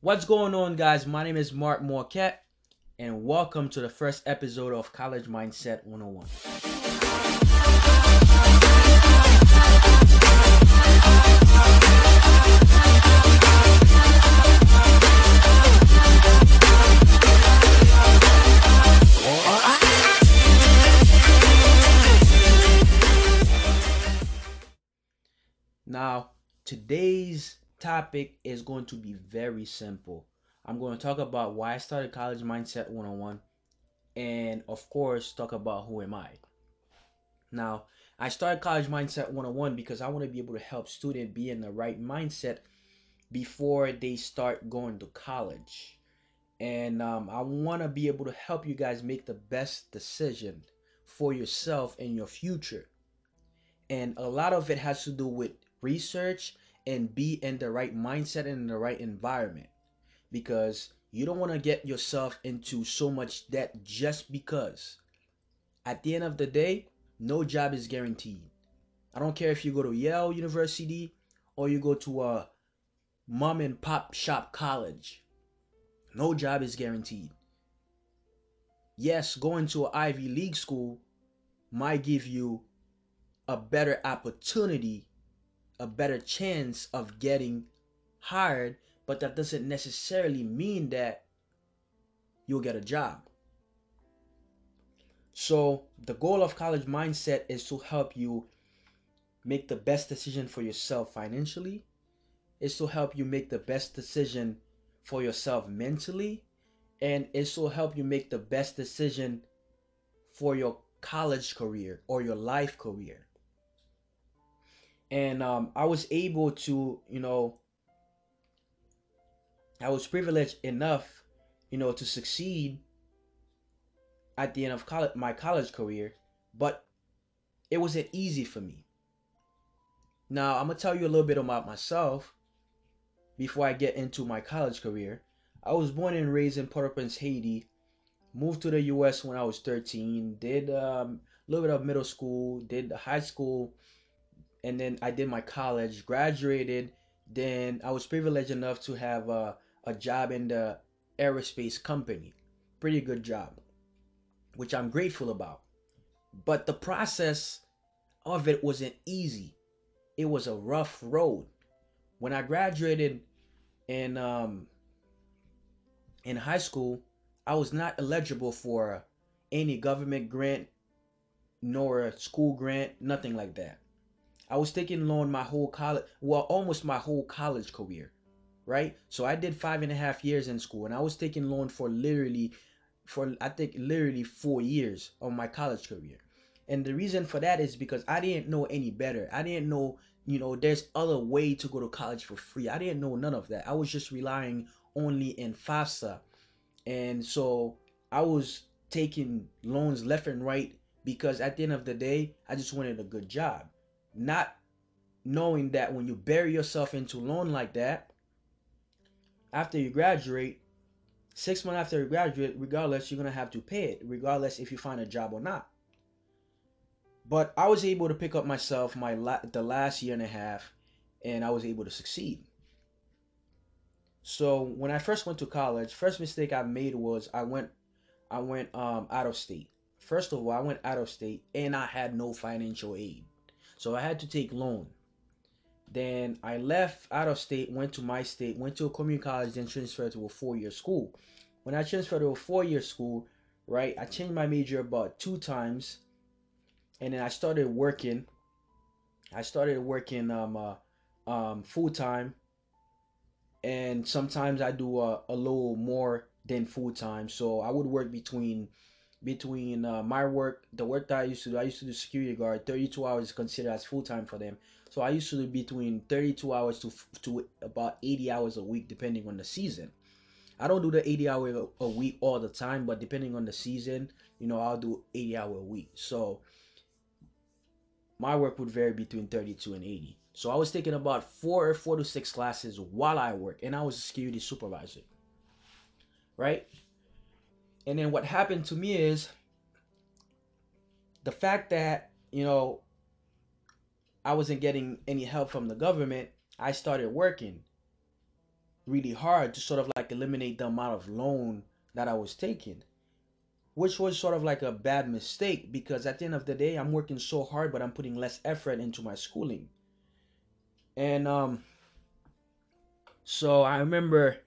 What's going on, guys? My name is Mark Morquette, and welcome to the first episode of College Mindset 101. Now, today's topic is going to be very simple. I'm going to talk about why I started College Mindset 101 and, of course, talk about who am I. Now, I started College Mindset 101 because I want to be able to help students be in the right mindset before they start going to college. And um, I want to be able to help you guys make the best decision for yourself and your future. And a lot of it has to do with research and be in the right mindset and in the right environment. Because you don't want to get yourself into so much debt just because. At the end of the day no job is guaranteed. I don't care if you go to yale university or you go to a mom and pop shop college. No job is guaranteed. Yes going to an ivy league school might give you a better opportunity a better chance of getting hired, but that doesn't necessarily mean that you'll get a job. So, the goal of college mindset is to help you make the best decision for yourself financially, is to help you make the best decision for yourself mentally, and is to help you make the best decision for your college career or your life career and um, I was able to, you know, I was privileged enough, you know, to succeed at the end of college, my college career, but it wasn't easy for me. Now I'm gonna tell you a little bit about myself before I get into my college career. I was born and raised in Port-au-Prince, Haiti. Moved to the U.S. when I was 13. Did um, a little bit of middle school. Did high school and then I did my college, graduated. Then I was privileged enough to have a, a job in the aerospace company. Pretty good job, which I'm grateful about. But the process of it wasn't easy. It was a rough road. When I graduated in um, in high school, I was not eligible for any government grant nor a school grant, nothing like that. I was taking loan my whole college, well, almost my whole college career, right? So I did five and a half years in school, and I was taking loan for literally, for I think literally four years of my college career. And the reason for that is because I didn't know any better. I didn't know, you know, there's other way to go to college for free. I didn't know none of that. I was just relying only in FAFSA, and so I was taking loans left and right because at the end of the day, I just wanted a good job not knowing that when you bury yourself into loan like that, after you graduate, six months after you graduate, regardless, you're gonna have to pay it, regardless if you find a job or not. But I was able to pick up myself my la- the last year and a half, and I was able to succeed. So when I first went to college, first mistake I made was I went I went um out of state. First of all, I went out of state and I had no financial aid. So I had to take loan. Then I left out of state, went to my state, went to a community college, then transferred to a four-year school. When I transferred to a four-year school, right, I changed my major about two times, and then I started working. I started working um, uh, um, full time, and sometimes I do a, a little more than full time. So I would work between between uh, my work, the work that I used to do, I used to do security guard. Thirty-two hours is considered as full time for them. So I used to do between thirty-two hours to to about eighty hours a week, depending on the season. I don't do the eighty hour a week all the time, but depending on the season, you know, I'll do eighty hour a week. So my work would vary between thirty-two and eighty. So I was taking about four or four to six classes while I work, and I was a security supervisor. Right and then what happened to me is the fact that, you know, I wasn't getting any help from the government, I started working. really hard to sort of like eliminate the amount of loan that I was taking, which was sort of like a bad mistake because at the end of the day, I'm working so hard, but I'm putting less effort into my schooling. And um, so I remember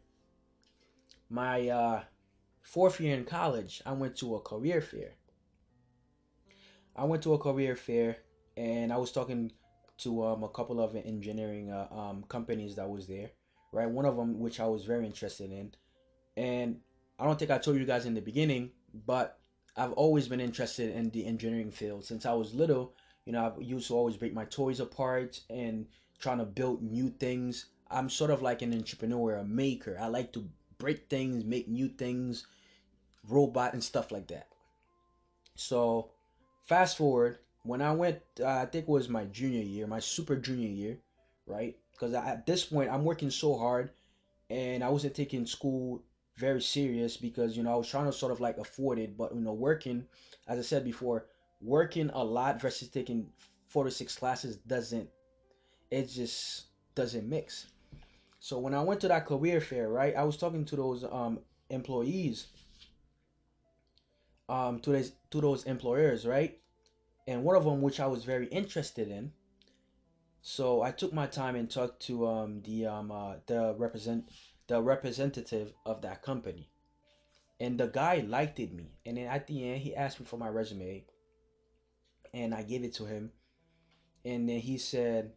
my uh, fourth year in college, I went to a career fair. I went to a career fair and I was talking to um, a couple of engineering uh, um, companies that was there, right? One of them, which I was very interested in, and I don't think I told you guys in the beginning, but I've always been interested in the engineering field since I was little. You know, I used to always break my toys apart and trying to build new things. I'm sort of like an entrepreneur, a maker. I like to break things, make new things, robot and stuff like that. So, fast forward, when I went, uh, I think it was my junior year, my super junior year, right? Because at this point, I'm working so hard and I wasn't taking school very serious because, you know, I was trying to sort of like afford it. But, you know, working, as I said before, working a lot versus taking four to six classes doesn't, it just doesn't mix. So when I went to that career fair, right, I was talking to those um, employees, um, to those to those employers, right, and one of them which I was very interested in. So I took my time and talked to um, the um, uh, the represent the representative of that company, and the guy liked it me. And then at the end, he asked me for my resume, and I gave it to him, and then he said,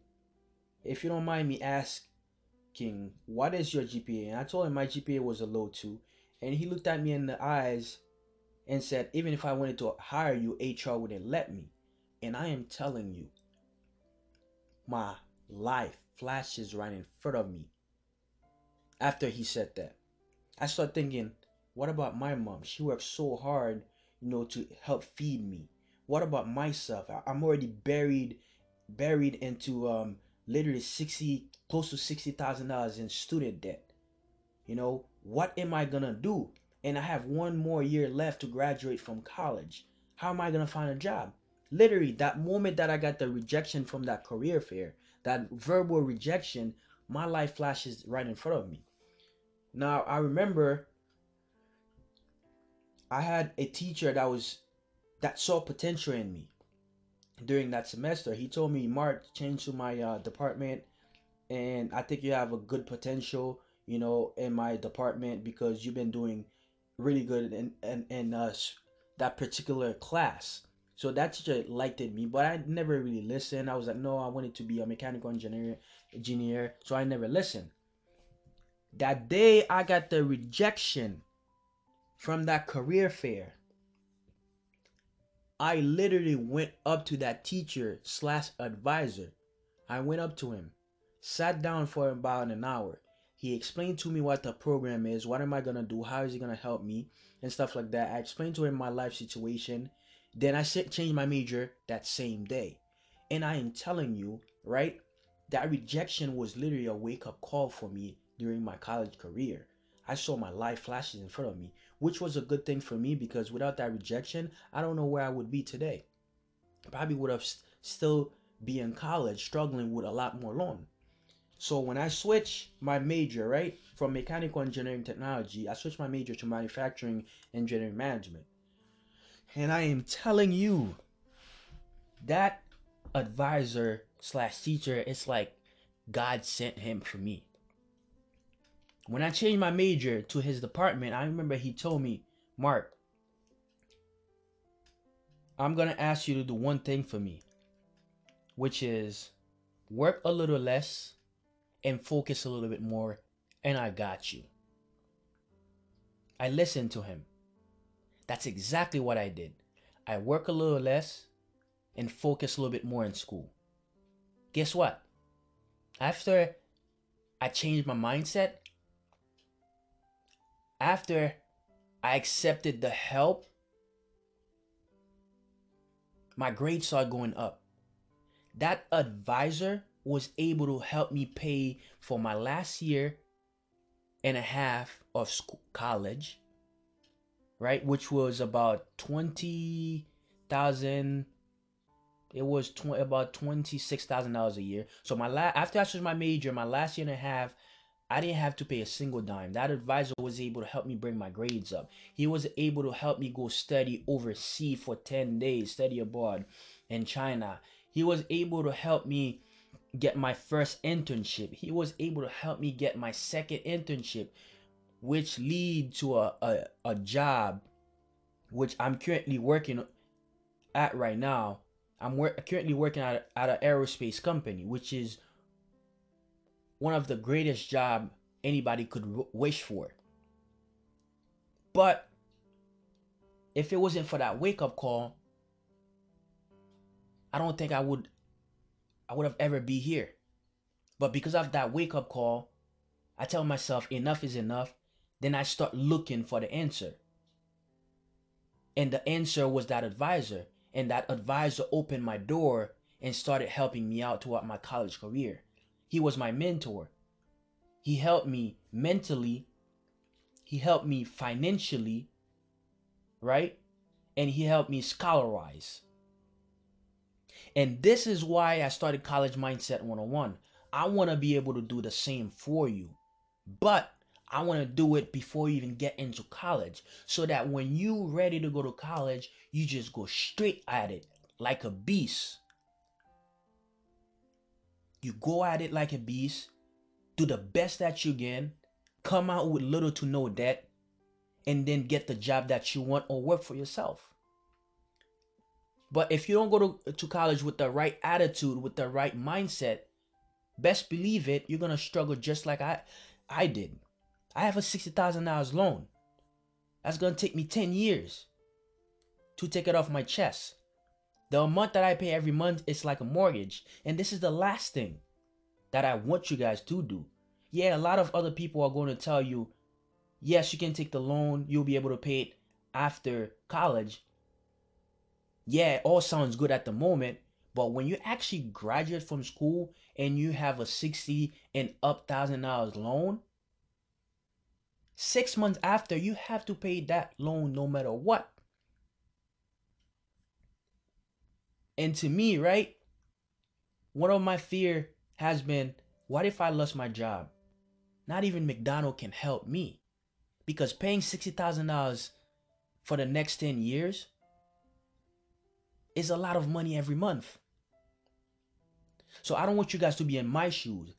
"If you don't mind me asking, what is your GPA?" And I told him my GPA was a low two, and he looked at me in the eyes and said, "Even if I wanted to hire you, HR wouldn't let me." And I am telling you, my life flashes right in front of me. After he said that, I start thinking, what about my mom? She worked so hard, you know, to help feed me. What about myself? I'm already buried, buried into um literally sixty, close to sixty thousand dollars in student debt. You know, what am I gonna do? And I have one more year left to graduate from college. How am I gonna find a job? literally that moment that I got the rejection from that career fair, that verbal rejection, my life flashes right in front of me. Now I remember I had a teacher that was that saw potential in me during that semester. He told me, "Mark, change to my uh, department, and I think you have a good potential, you know, in my department because you've been doing really good in in, in uh, that particular class." So that teacher liked it me, but I never really listened. I was like, no, I wanted to be a mechanical engineer, engineer. So I never listened. That day, I got the rejection from that career fair. I literally went up to that teacher slash advisor. I went up to him, sat down for about an hour. He explained to me what the program is, what am I gonna do, how is he gonna help me, and stuff like that. I explained to him my life situation then I changed my major that same day. And I am telling you, right, that rejection was literally a wake up call for me during my college career. I saw my life flashes in front of me, which was a good thing for me because without that rejection, I don't know where I would be today. Probably would have st- still be in college struggling with a lot more loan. So when I switch my major, right, from mechanical engineering technology, I switch my major to manufacturing engineering management. And I am telling you, that advisor slash teacher, it's like God sent him for me. When I changed my major to his department, I remember he told me, Mark, I'm going to ask you to do one thing for me, which is work a little less and focus a little bit more, and I got you. I listened to him. That's exactly what I did. I work a little less and focus a little bit more in school. Guess what? After I changed my mindset, after I accepted the help, my grades started going up. That advisor was able to help me pay for my last year and a half of school, college right? Which was about twenty thousand. It was tw- about twenty six thousand dollars a year. So my la- after I switched my major, my last year and a half, I didn't have to pay a single dime. That advisor was able to help me bring my grades up. He was able to help me go study overseas for 10 days, study abroad in China. He was able to help me get my first internship. He was able to help me get my second internship, which lead to a, a, a job which I'm currently working at right now. I'm wor- currently working at, at an aerospace company, which is one of the greatest job anybody could wish for. But if it wasn't for that wake up call, I don't think I would I would have ever be here. But because of that wake up call, I tell myself enough is enough. Then I start looking for the answer. And the answer was that advisor. And that advisor opened my door and started helping me out throughout my college career. He was my mentor. He helped me mentally. He helped me financially. Right? And he helped me scholarize. And this is why I started College Mindset 101. I want to be able to do the same for you. But I want to do it before you even get into college so that when you ready to go to college, you just go straight at it like a beast. You go at it like a beast, do the best that you can, come out with little to no debt, and then get the job that you want or work for yourself. But if you don't go to, to college with the right attitude, with the right mindset, best believe it, you're gonna struggle just like I I did. I have a sixty thousand dollars loan. That's gonna take me 10 years to take it off my chest. The amount that I pay every month is like a mortgage. And this is the last thing that I want you guys to do. Yeah, a lot of other people are going to tell you, yes, you can take the loan, you'll be able to pay it after college. Yeah, it all sounds good at the moment, but when you actually graduate from school and you have a 60 and up thousand dollars loan, six months after you have to pay that loan no matter what. And to me, right, one of my fear has been, what if I lost my job? Not even McDonald can help me. Because paying $60,000 for the next 10 years is a lot of money every month. So I don't want you guys to be in my shoes.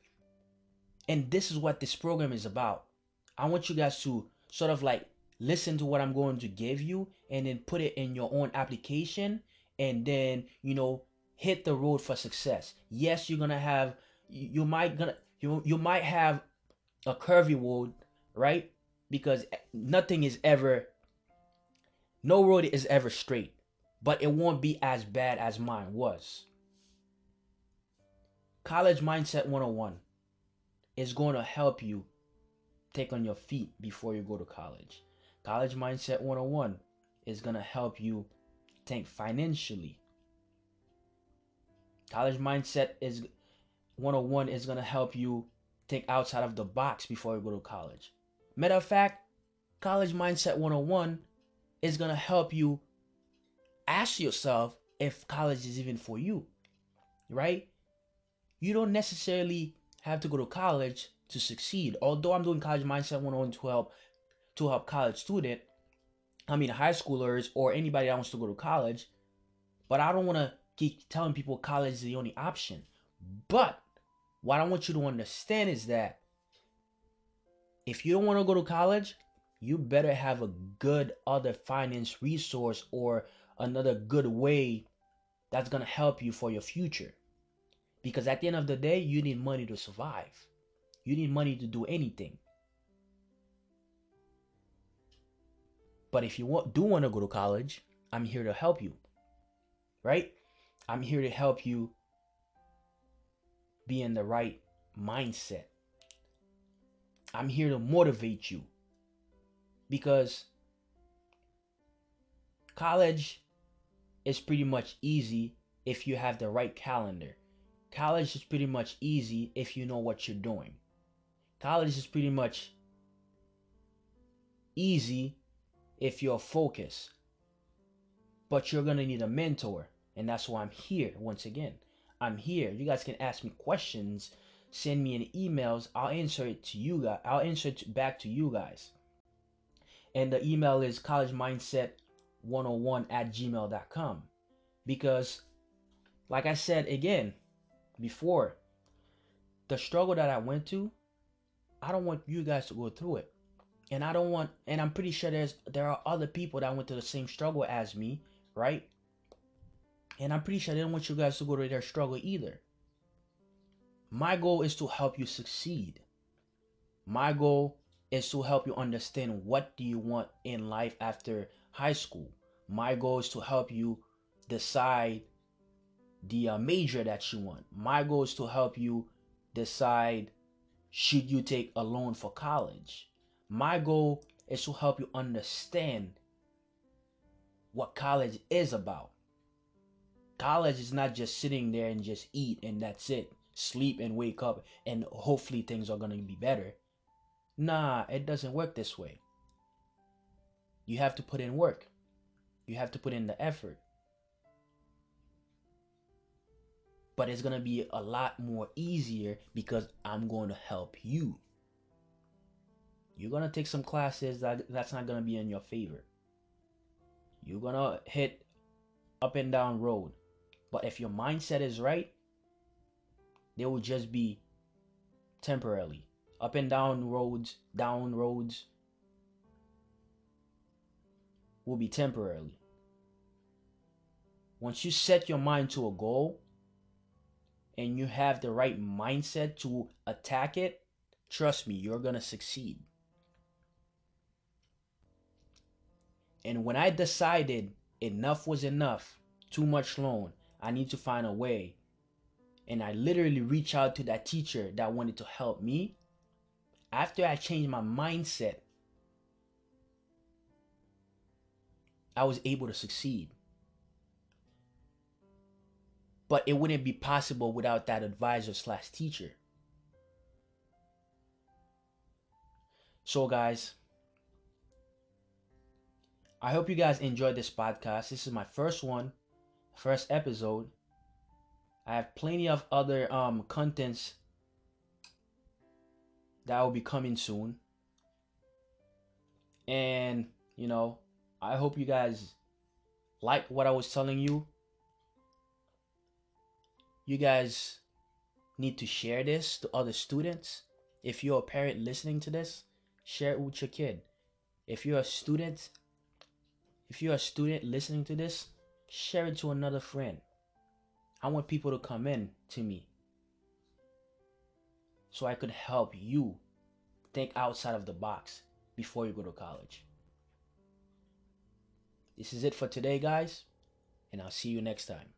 And this is what this program is about. I want you guys to sort of like listen to what I'm going to give you and then put it in your own application and then, you know, hit the road for success. Yes, you're going to have you, might gonna you you might have a curvy road, right? Because nothing is ever no road is ever straight, but it won't be as bad as mine was. College Mindset 101 is going to help you take on your feet before you go to college. College Mindset 101 is going to help you think financially. College Mindset is 101 is going to help you think outside of the box before you go to college. Matter of fact, College Mindset 101 is going to help you ask yourself if college is even for you, right? You don't necessarily have to go to college to succeed. Although I'm doing College Mindset 101 to help to help college student, I mean high schoolers or anybody that wants to go to college, but I don't want to keep telling people college is the only option. But what I want you to understand is that if you don't want to go to college, you better have a good other finance resource or another good way that's going to help you for your future. Because at the end of the day, you need money to survive. You need money to do anything. But if you want, do want to go to college, I'm here to help you. Right? I'm here to help you be in the right mindset. I'm here to motivate you because college is pretty much easy if you have the right calendar. College is pretty much easy if you know what you're doing. College is pretty much easy if you're focused. But you're going to need a mentor. And that's why I'm here once again. I'm here. You guys can ask me questions send me an emails, I'll answer it to you guys. I'll answer it back to you guys. And the email is college mindset 101 at gmail.com. Because, like I said again before, the struggle that I went to, I don't want you guys to go through it. And I don't want and I'm pretty sure there's there are other people that went through the same struggle as me, right? And I'm pretty sure I didn't want you guys to go through their struggle either. My goal is to help you succeed. My goal is to help you understand what do you want in life after high school. My goal is to help you decide the uh, major that you want. My goal is to help you decide should you take a loan for college. My goal is to help you understand what college is about. College is not just sitting there and just eat and that's it. Sleep and wake up and hopefully things are going to be better. Nah, it doesn't work this way. You have to put in work. You have to put in the effort. But it's going to be a lot more easier because I'm going to help you. You're going to take some classes that that's not going to be in your favor. You're going to hit up and down road. But if your mindset is right, they will just be temporarily. Up and down roads, down roads will be temporarily. Once you set your mind to a goal and you have the right mindset to attack it, trust me, you're going to succeed. And when I decided enough was enough, too much loan, I need to find a way. And I literally reach out to that teacher that wanted to help me. After I changed my mindset, I was able to succeed. But it wouldn't be possible without that advisor slash teacher. So, guys, I hope you guys enjoyed this podcast. This is my first one first episode. I have plenty of other um contents that will be coming soon. And, you know, I hope you guys like what I was telling you. You guys need to share this to other students. If you're a parent listening to this, share it with your kid. If you're a student, if you're a student listening to this, share it to another friend. I want people to come in to me so I could help you think outside of the box before you go to college. This is it for today, guys, and I'll see you next time.